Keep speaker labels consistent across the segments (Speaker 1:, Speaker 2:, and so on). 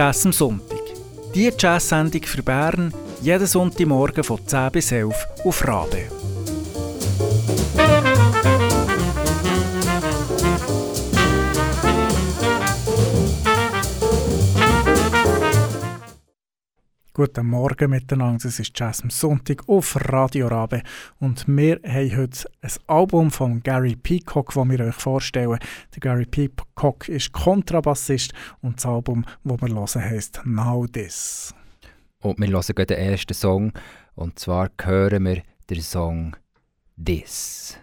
Speaker 1: Jazz am Sonntag. Die Jazz-Sendung für Bern jeden Sonntagmorgen von 10 bis 11 auf Rabe. Guten Morgen miteinander, es ist Jazz am Sonntag auf Radio Rabe und wir haben heute ein Album von Gary Peacock, das wir euch vorstellen. Der Gary Peacock ist Kontrabassist und das Album, das wir hören, heisst Now This.
Speaker 2: Und wir hören den ersten Song und zwar hören wir den Song This.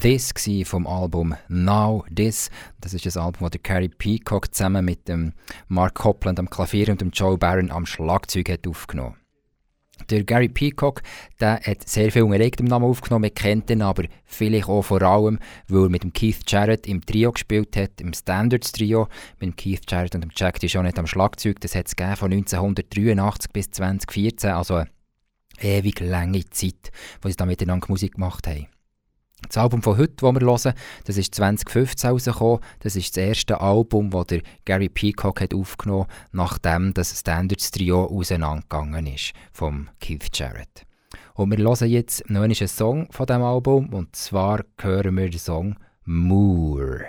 Speaker 2: This vom Album Now This. Das ist das Album, das Carrie Peacock zusammen mit dem Mark Copland am Klavier und dem Joe Barron am Schlagzeug hat aufgenommen. Der Gary Peacock der hat sehr viel unter eigenem Namen aufgenommen, wir kennen ihn aber vielleicht auch vor allem, weil er mit dem Keith Jarrett im Trio gespielt hat, im Standards Trio, mit dem Keith Jarrett und dem Jack DeJohnette am Schlagzeug. Das hat es von 1983 bis 2014, also eine ewig lange Zeit, wo sie da miteinander Musik gemacht haben. Das Album von heute, das wir hören, das ist 2015 rausgekommen. Das ist das erste Album, das der Gary Peacock hat aufgenommen hat, nachdem das Standards Trio auseinandergegangen ist, vom Keith Jarrett. Und wir hören jetzt noch einen Song von diesem Album, und zwar hören wir den Song Moore.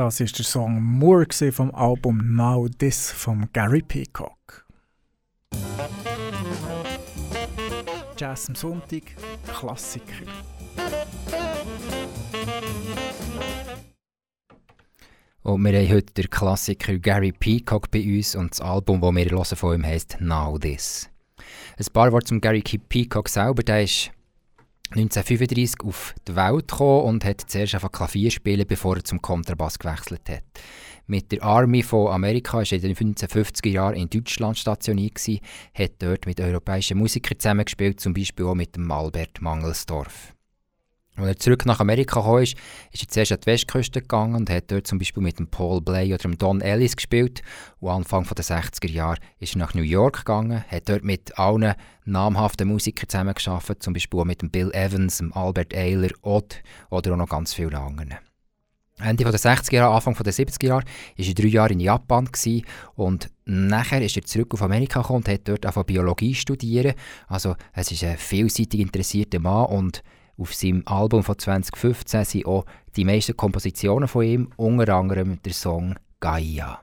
Speaker 1: Das ist der Song Moore vom Album Now This von Gary Peacock. Jazz am Sonntag, Klassiker.
Speaker 2: Und wir haben heute den Klassiker Gary Peacock bei uns und das Album, das wir von ihm, heisst Now This. Ein paar Worte zum Gary Peacock selber. Der ist 1935 auf die Welt gekommen und hat zuerst einfach Klavier spielen, bevor er zum Kontrabass gewechselt hat. Mit der Army von Amerika war er in den 1950er Jahren in Deutschland stationiert, gewesen, hat dort mit europäischen Musikern zusammengespielt, zum Beispiel auch mit dem Albert Mangelsdorf. Als er zurück nach Amerika kam, ist, ist er zuerst an die Westküste gegangen und hat dort zum Beispiel mit dem Paul Bley oder dem Don Ellis gespielt. Und Anfang der 60er Jahre ist er nach New York gegangen, hat dort mit allen namhaften Musikern zusammengearbeitet, zum Beispiel auch mit dem Bill Evans, dem Albert Ayler, Ott oder auch noch ganz vielen anderen. Ende der 60er Jahre, Anfang der 70er Jahre war er drei Jahre in Japan und nachher ist er zurück auf Amerika gekommen und hat dort einfach Biologie studieren. Also es ist ein vielseitig interessierter Mann und auf seinem Album von 2015 sind auch die meisten Kompositionen von ihm, unter anderem der Song Gaia.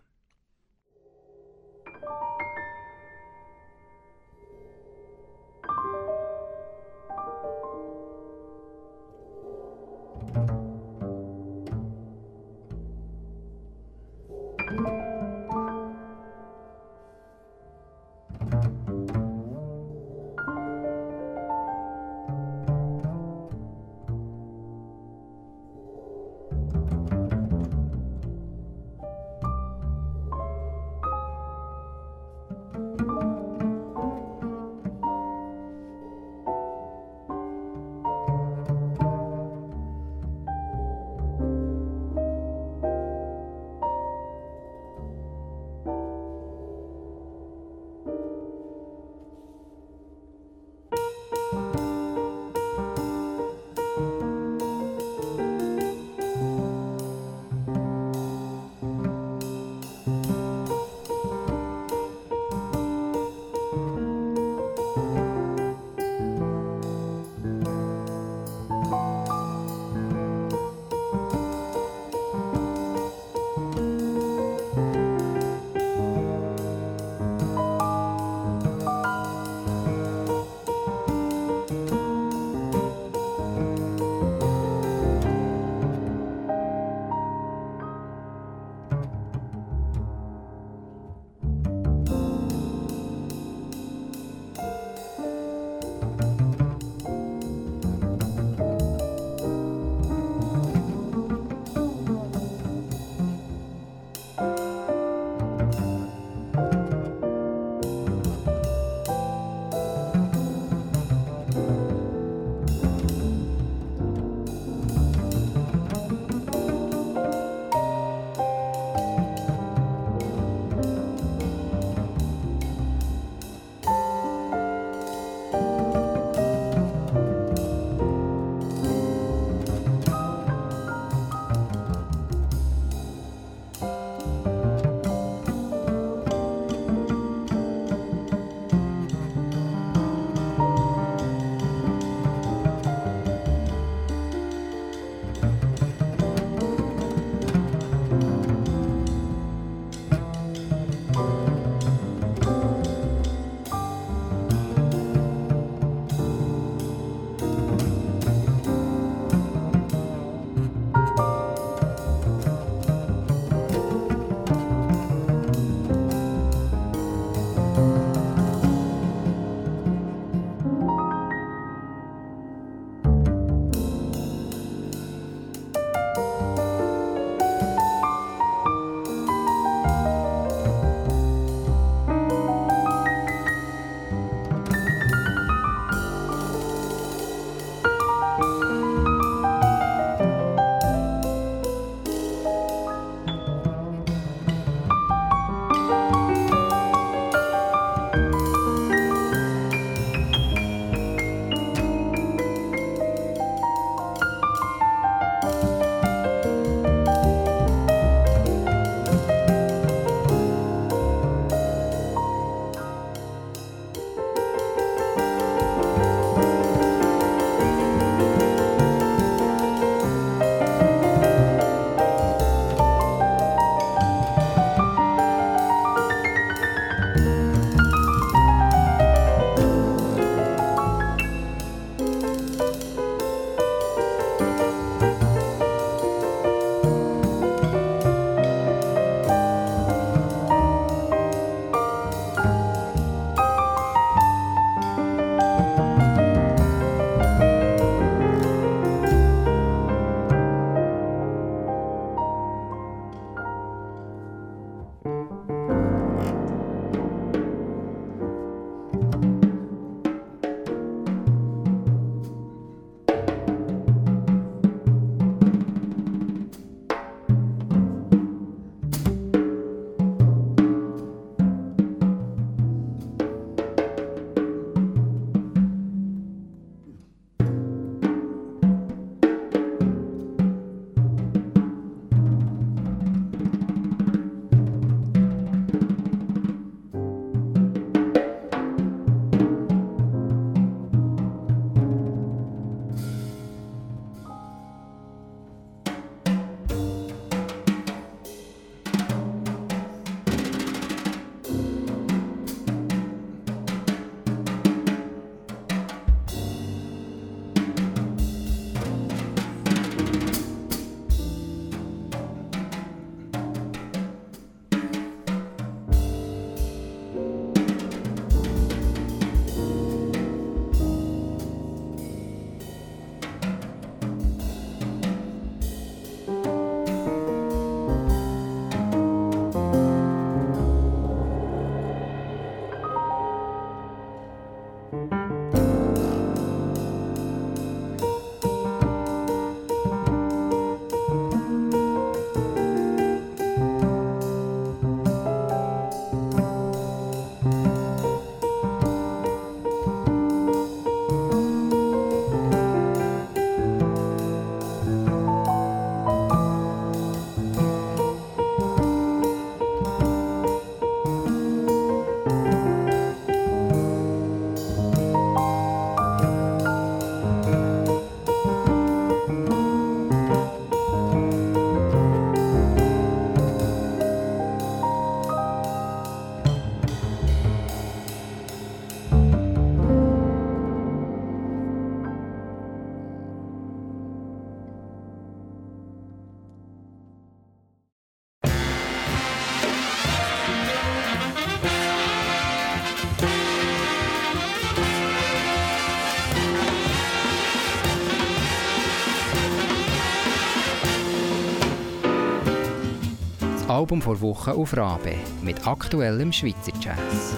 Speaker 2: Album vor Woche auf Rabe mit aktuellem Schweizer Jazz.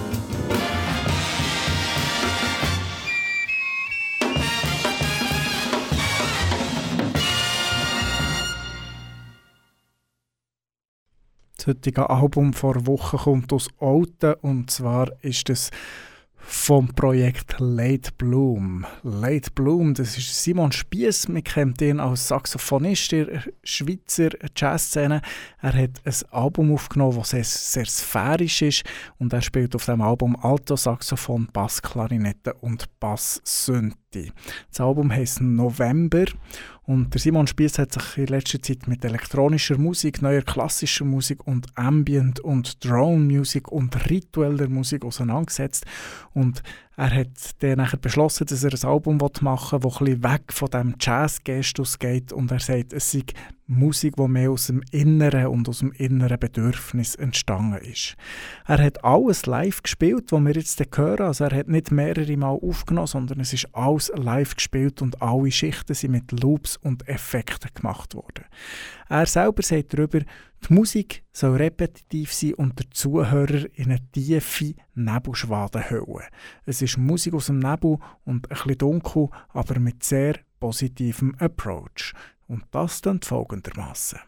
Speaker 1: Das heutige Album vor Wochen kommt aus Olten und zwar ist es vom Projekt Late Bloom. Late Bloom, das ist Simon Spiess. Wir kennen ihn als Saxophonist der Schweizer Jazzszene. Er hat ein Album aufgenommen, das sehr, sehr sphärisch ist und er spielt auf dem Album Alto Saxophon, Bassklarinette und Bass-Synthi. Das Album heißt November und der Simon Spiess hat sich in letzter Zeit mit elektronischer Musik, neuer klassischer Musik und Ambient und Drone Musik und ritueller Musik auseinandergesetzt. Und er hat dann nachher beschlossen, dass er ein Album machen will, das ein weg von dem Jazz-Gestus geht. Und er sagt, es sei Musik, die mehr aus dem Inneren und aus dem inneren Bedürfnis entstanden ist. Er hat alles live gespielt, was wir jetzt hören. Also er hat nicht mehrere Mal aufgenommen, sondern es ist alles live gespielt und alle Schichten sind mit Loops und Effekten gemacht worden. Er selber sagt darüber, die Musik soll repetitiv sein und der Zuhörer in eine tiefe Nebelschwade hüllen. Es ist Musik aus dem Nebel und ein bisschen dunkel, aber mit sehr positivem Approach. Und das dann folgendermaßen.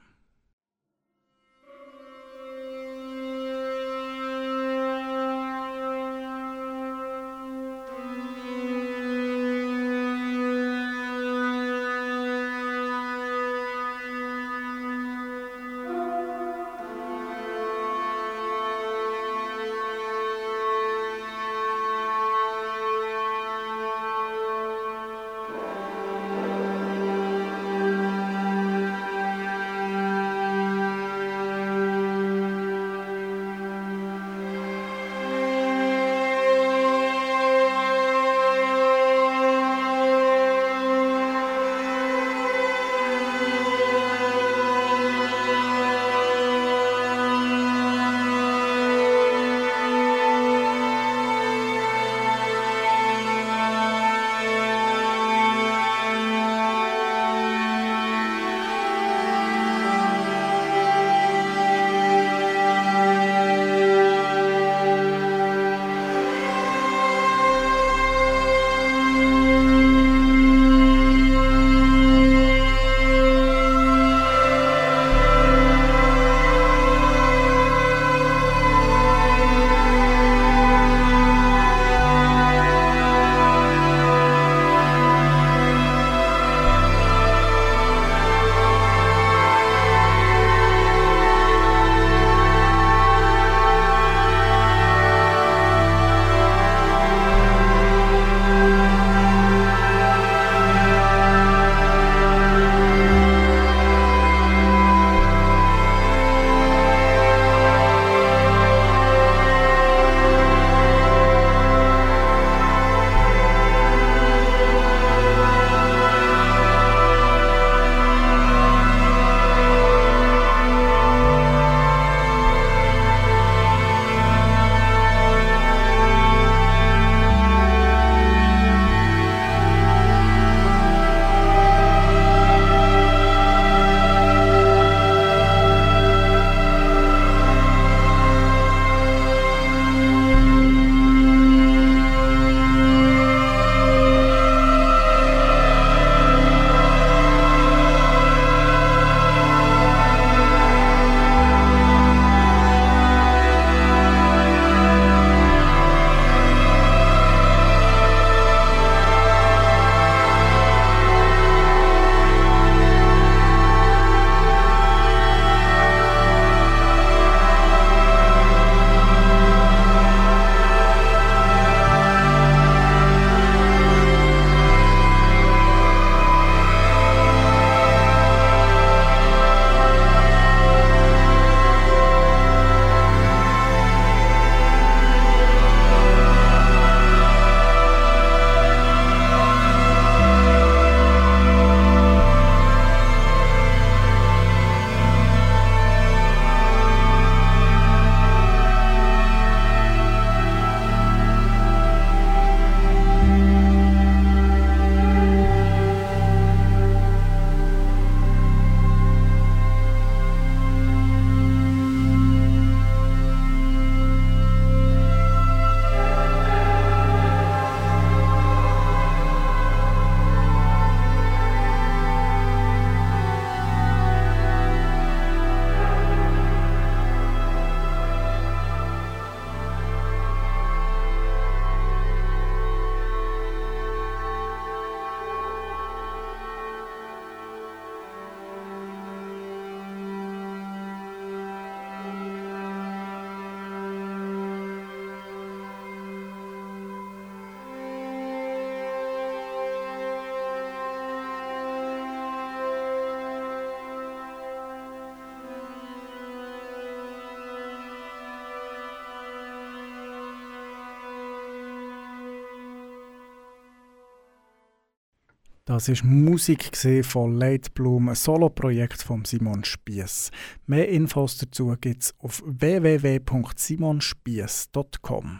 Speaker 1: Das ist Musik von Late Bloom, ein Soloprojekt von Simon Spiess. Mehr Infos dazu gibt es auf www.simonspiess.com.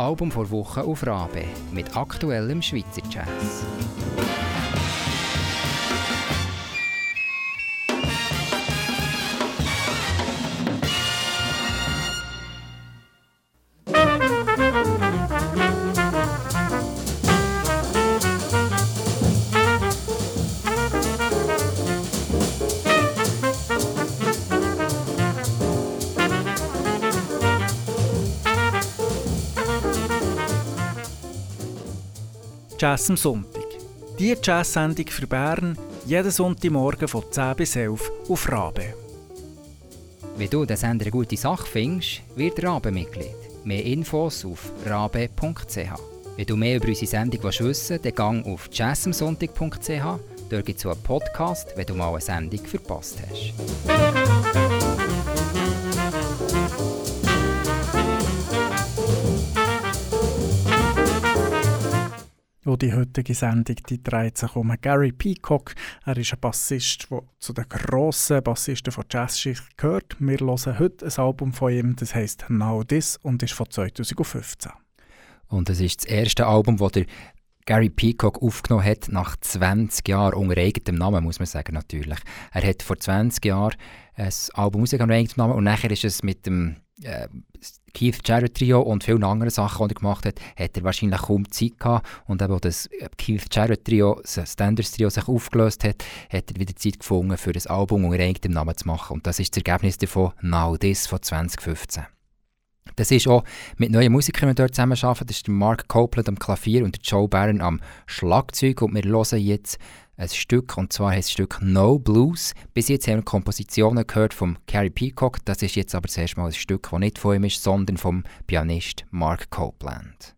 Speaker 2: Album vor Woche auf Rabe mit aktuellem Schweizer Jazz.
Speaker 1: Jazz am Sonntag. Die Jazz-Sendung für Bern jeden Sonntagmorgen von 10 bis 11 auf Rabe.
Speaker 2: Wenn du den Sender eine gute Sache findest, wird Rabe Mitglied. Mehr Infos auf rabe.ch. Wenn du mehr über unsere Sendung wissen willst, dann gang auf jazzamsonntag.ch. Dort gibt es einen Podcast, wenn du mal eine Sendung verpasst hast.
Speaker 1: Wo die heutige Sendung die dreht sich Gary Peacock. Er ist ein Bassist, der zu den grossen Bassisten von Jazzschicht gehört. Wir hören heute ein Album von ihm, das heißt Now This und ist von 2015.
Speaker 2: Und es ist das erste Album, das der Gary Peacock aufgenommen hat, nach 20 Jahren, unter eigenem Namen, muss man sagen, natürlich. Er hat vor 20 Jahren ein Album rausgegeben unter eigenem Namen und nachher ist es mit dem äh, Keith Jarrett Trio und viele andere Sachen, die er gemacht hat, hat er wahrscheinlich kaum Zeit gehabt. Und eben, als das Keith Jarrett Trio, das Standards Trio sich aufgelöst hat, hat er wieder Zeit gefunden, für das Album unter eigenem Namen zu machen. Und das ist das Ergebnis davon Now This von 2015. Das ist auch mit neuen Musikern, die dort zusammenarbeiten. Das ist Mark Copeland am Klavier und Joe Barron am Schlagzeug. Und wir hören jetzt ein Stück, und zwar heißt das Stück No Blues. Bis jetzt haben wir Kompositionen gehört von Carrie Peacock. Das ist jetzt aber das erste Mal ein Stück, das nicht von ihm ist, sondern vom Pianist Mark Copeland.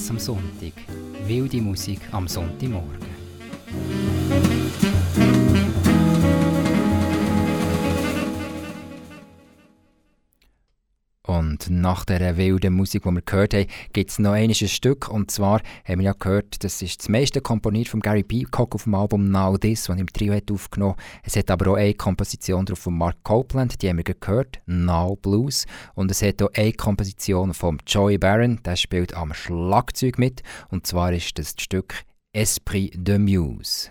Speaker 2: Jazz am Sonntag. Wilde Musik am Sonntagmorgen. Nach der wilden Musik, die wir gehört haben, gibt es noch ein Stück. Und zwar haben wir ja gehört, das ist das meiste komponiert von Gary Peacock auf dem Album Now This, das er im Trio hat aufgenommen Es hat aber auch eine Komposition drauf von Mark Copeland, die haben wir gehört, Now Blues. Und es hat auch eine Komposition von Joey Barron, der spielt am Schlagzeug mit. Und zwar ist das, das Stück Esprit de Muse.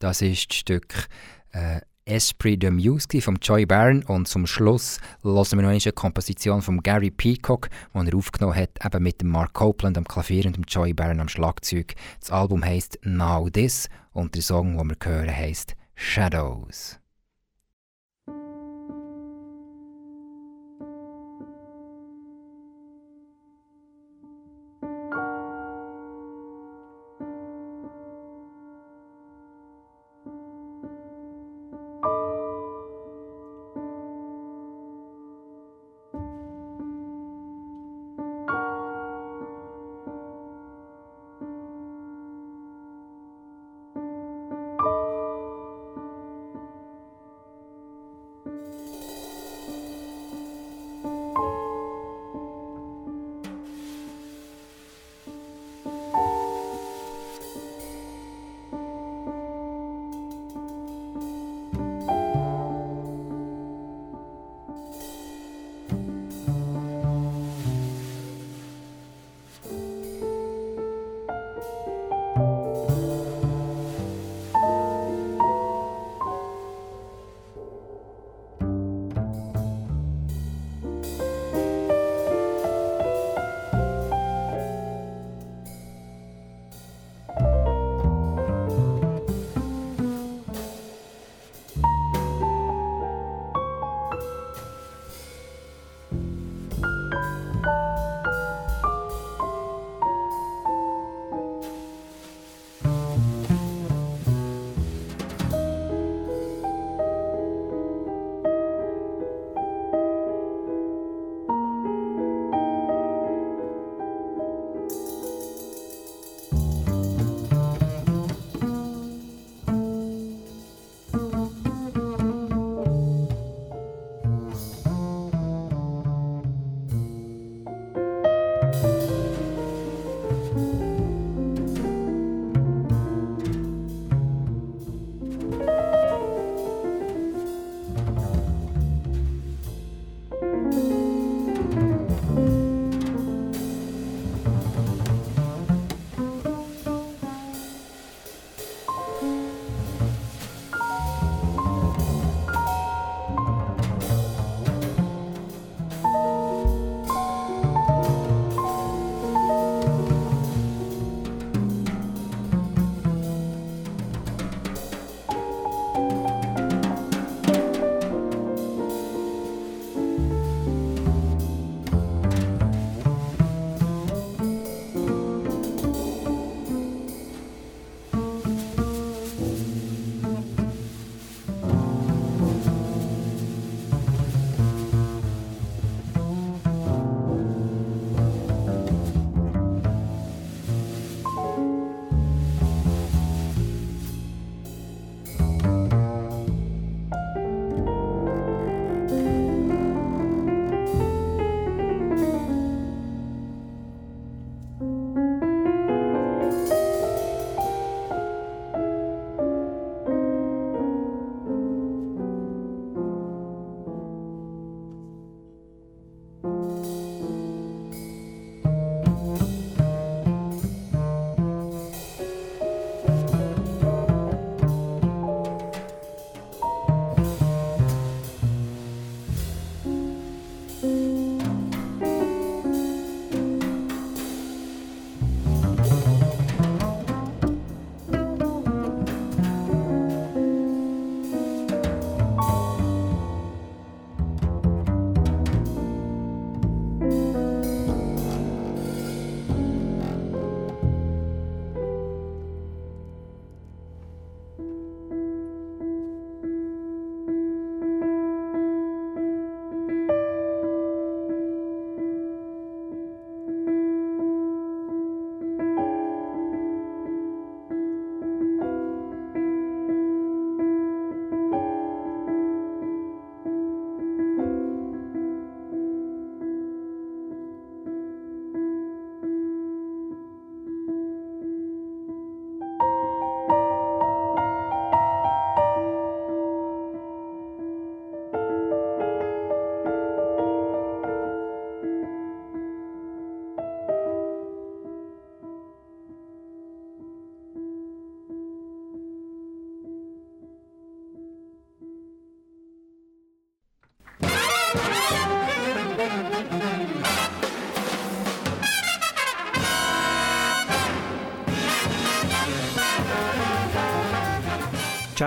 Speaker 2: Das ist das Stück äh, Esprit de Muse von Joy Barron und zum Schluss hören wir noch eine Komposition von Gary Peacock, die er aufgenommen hat, eben mit dem Mark Copeland am Klavier und dem Joy Barron am Schlagzeug. Das Album heißt Now This und der Song, den wir hören, heißt Shadows.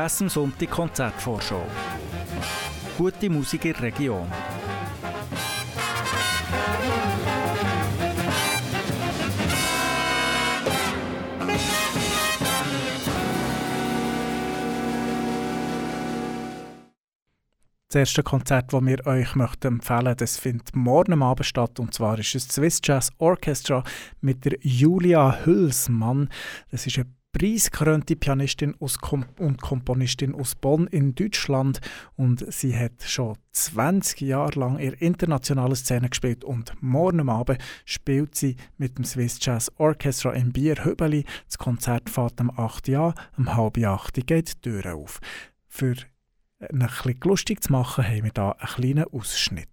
Speaker 1: Jazz am Sonntag Konzertvorschau. Gute Musik in Region. Das erste Konzert, das wir euch möchten empfehlen das findet morgen Abend statt. Und zwar ist es Swiss Jazz Orchestra mit der Julia Hülsmann. Das ist eine preisgekrönte Pianistin und Komponistin aus Bonn in Deutschland und sie hat schon 20 Jahre lang in internationalen Szene gespielt und morgen Abend spielt sie mit dem Swiss Jazz Orchestra im Bier Hübeli. Das Konzert fährt am 8 Uhr, um halb 8 geht die Tür auf. Für ein bisschen lustig zu machen, haben wir hier einen kleinen Ausschnitt.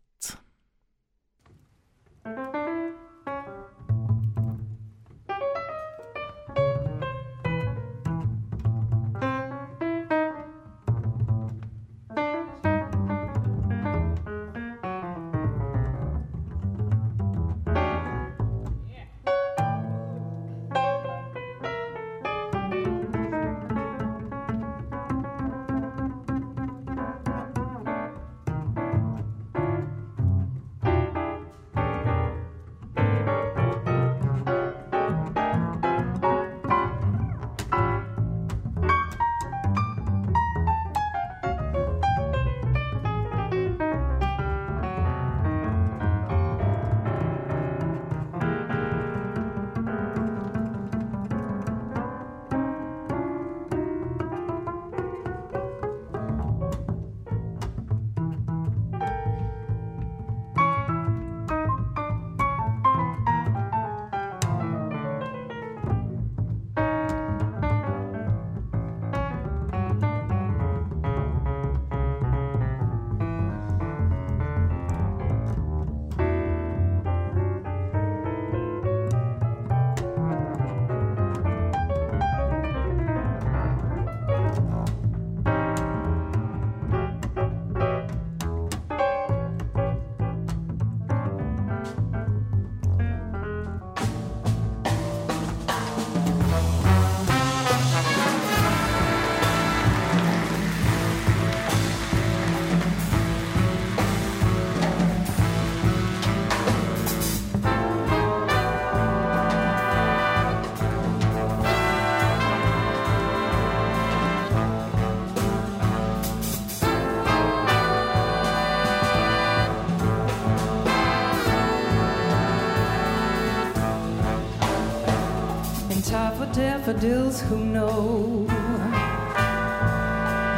Speaker 3: Daffodils who know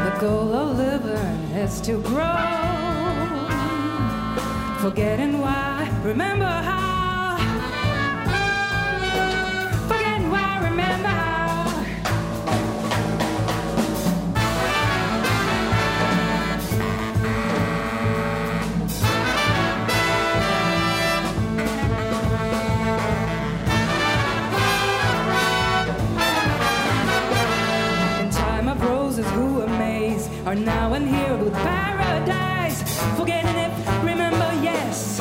Speaker 3: the goal of living is to grow. Forgetting why, remember how. Are now and here with paradise. Forgetting it, remember, yes.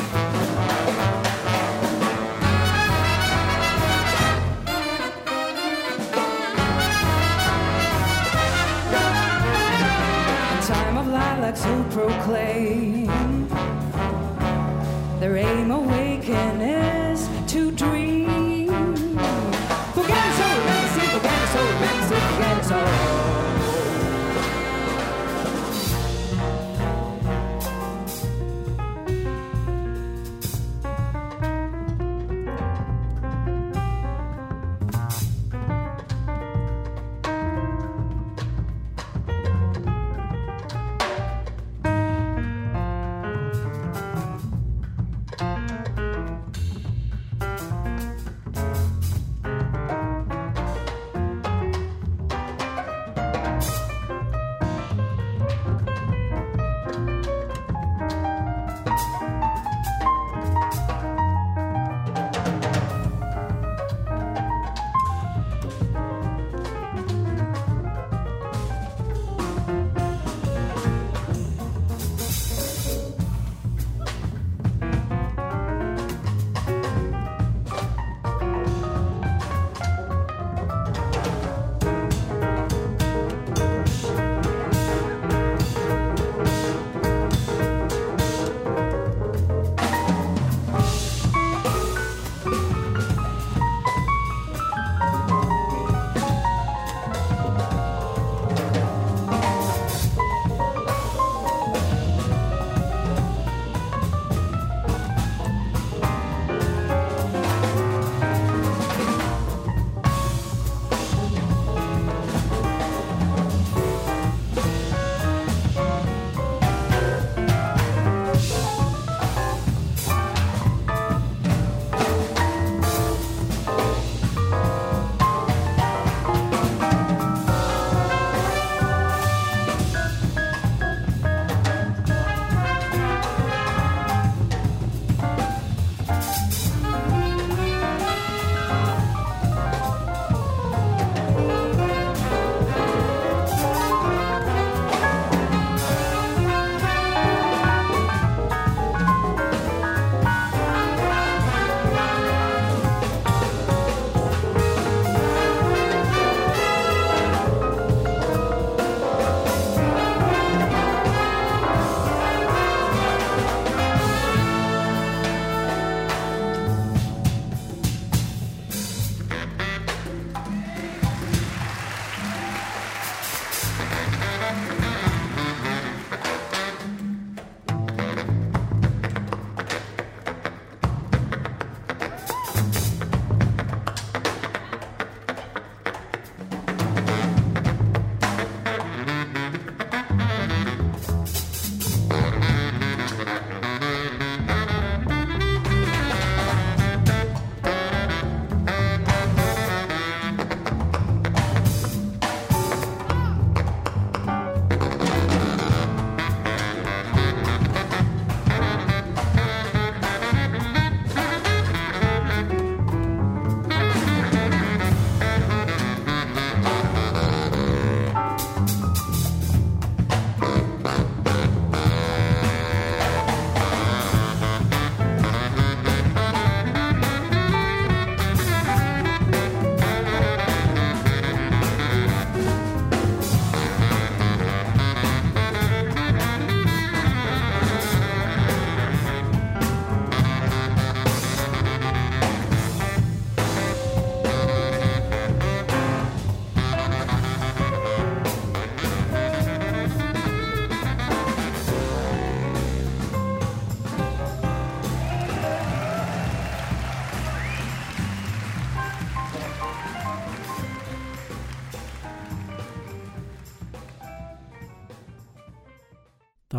Speaker 3: time of lilacs who proclaim their aim awaken is to dream.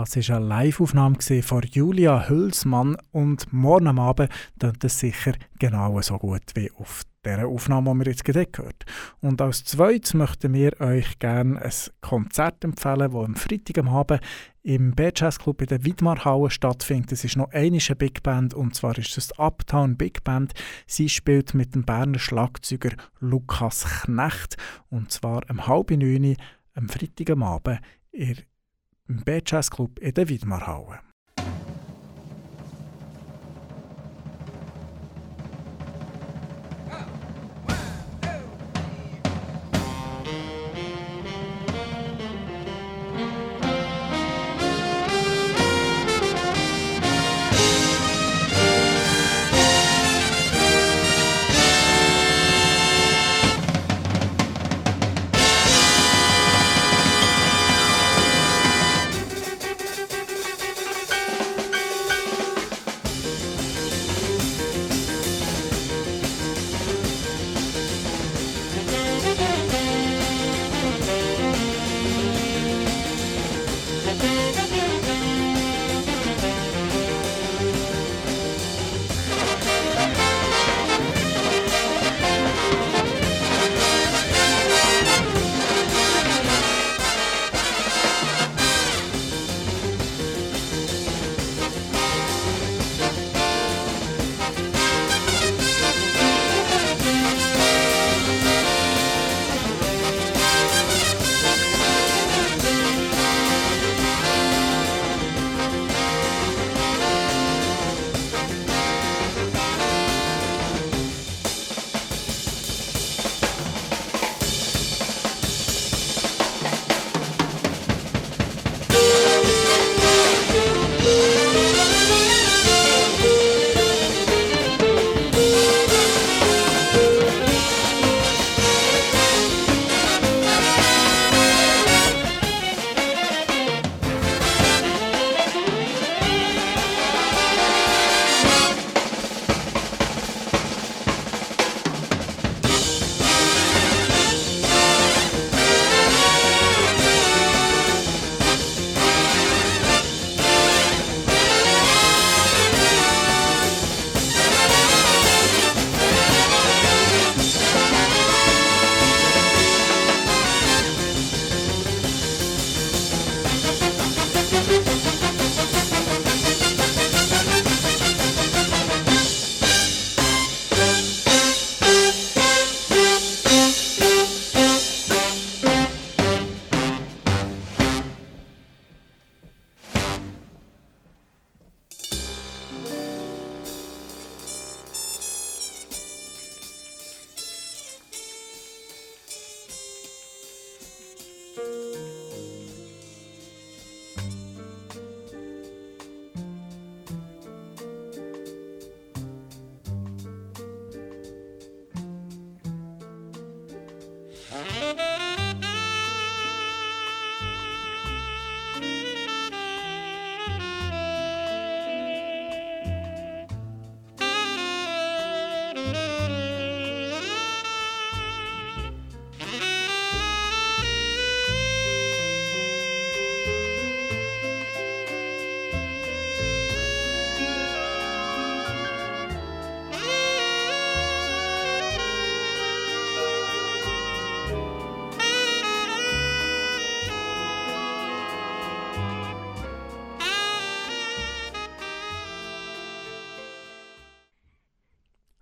Speaker 1: Das war eine Live-Aufnahme von Julia Hülsmann und morgen Abend tönt es sicher genau so gut wie auf dieser Aufnahme, die wir jetzt gerade gehört Und als zweites möchten wir euch gerne ein Konzert empfehlen, das am Freitag am Abend im B-Jazz Club in der Widmarhalle stattfindet. Es ist noch eine Big Band und zwar ist es die Uptown Big Band. Sie spielt mit dem Berner Schlagzeuger Lukas Knecht und zwar am halb neun am Freitag am Abend im B-Jazz Club in der Widmarhalle.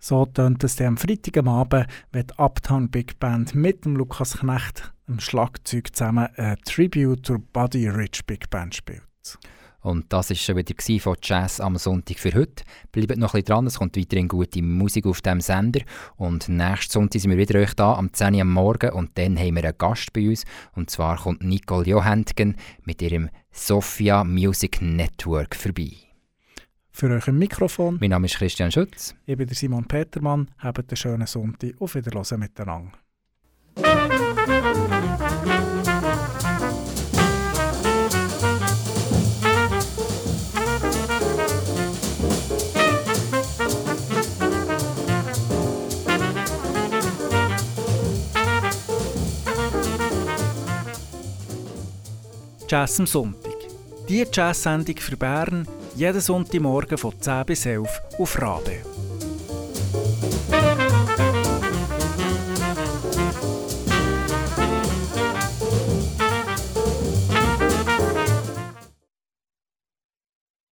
Speaker 1: So tönt es am Freitag Abend, wenn die Uptown Big Band mit dem Lukas Knecht am Schlagzeug zusammen ein Tribute zur Buddy Rich Big Band spielt.
Speaker 2: Und das war schon wieder von Jazz am Sonntag für heute. Bleibt noch ein dran, es kommt weiterhin gute Musik auf diesem Sender. Und nächsten Sonntag sind wir wieder euch da, am 10 Uhr am Morgen. Und dann haben wir einen Gast bei uns. Und zwar kommt Nicole Johantgen mit ihrem Sophia Music Network vorbei.
Speaker 1: Für euch im Mikrofon.
Speaker 2: Mein Name ist Christian Schütz.
Speaker 1: Ich bin der Simon Petermann. Habt einen schönen Sonntag. Auf Wiedersehen miteinander. Jazz am Sonntag Die Jazz-Sendung für Bern jeden Sonntagmorgen von 10 bis 11 auf Rabe.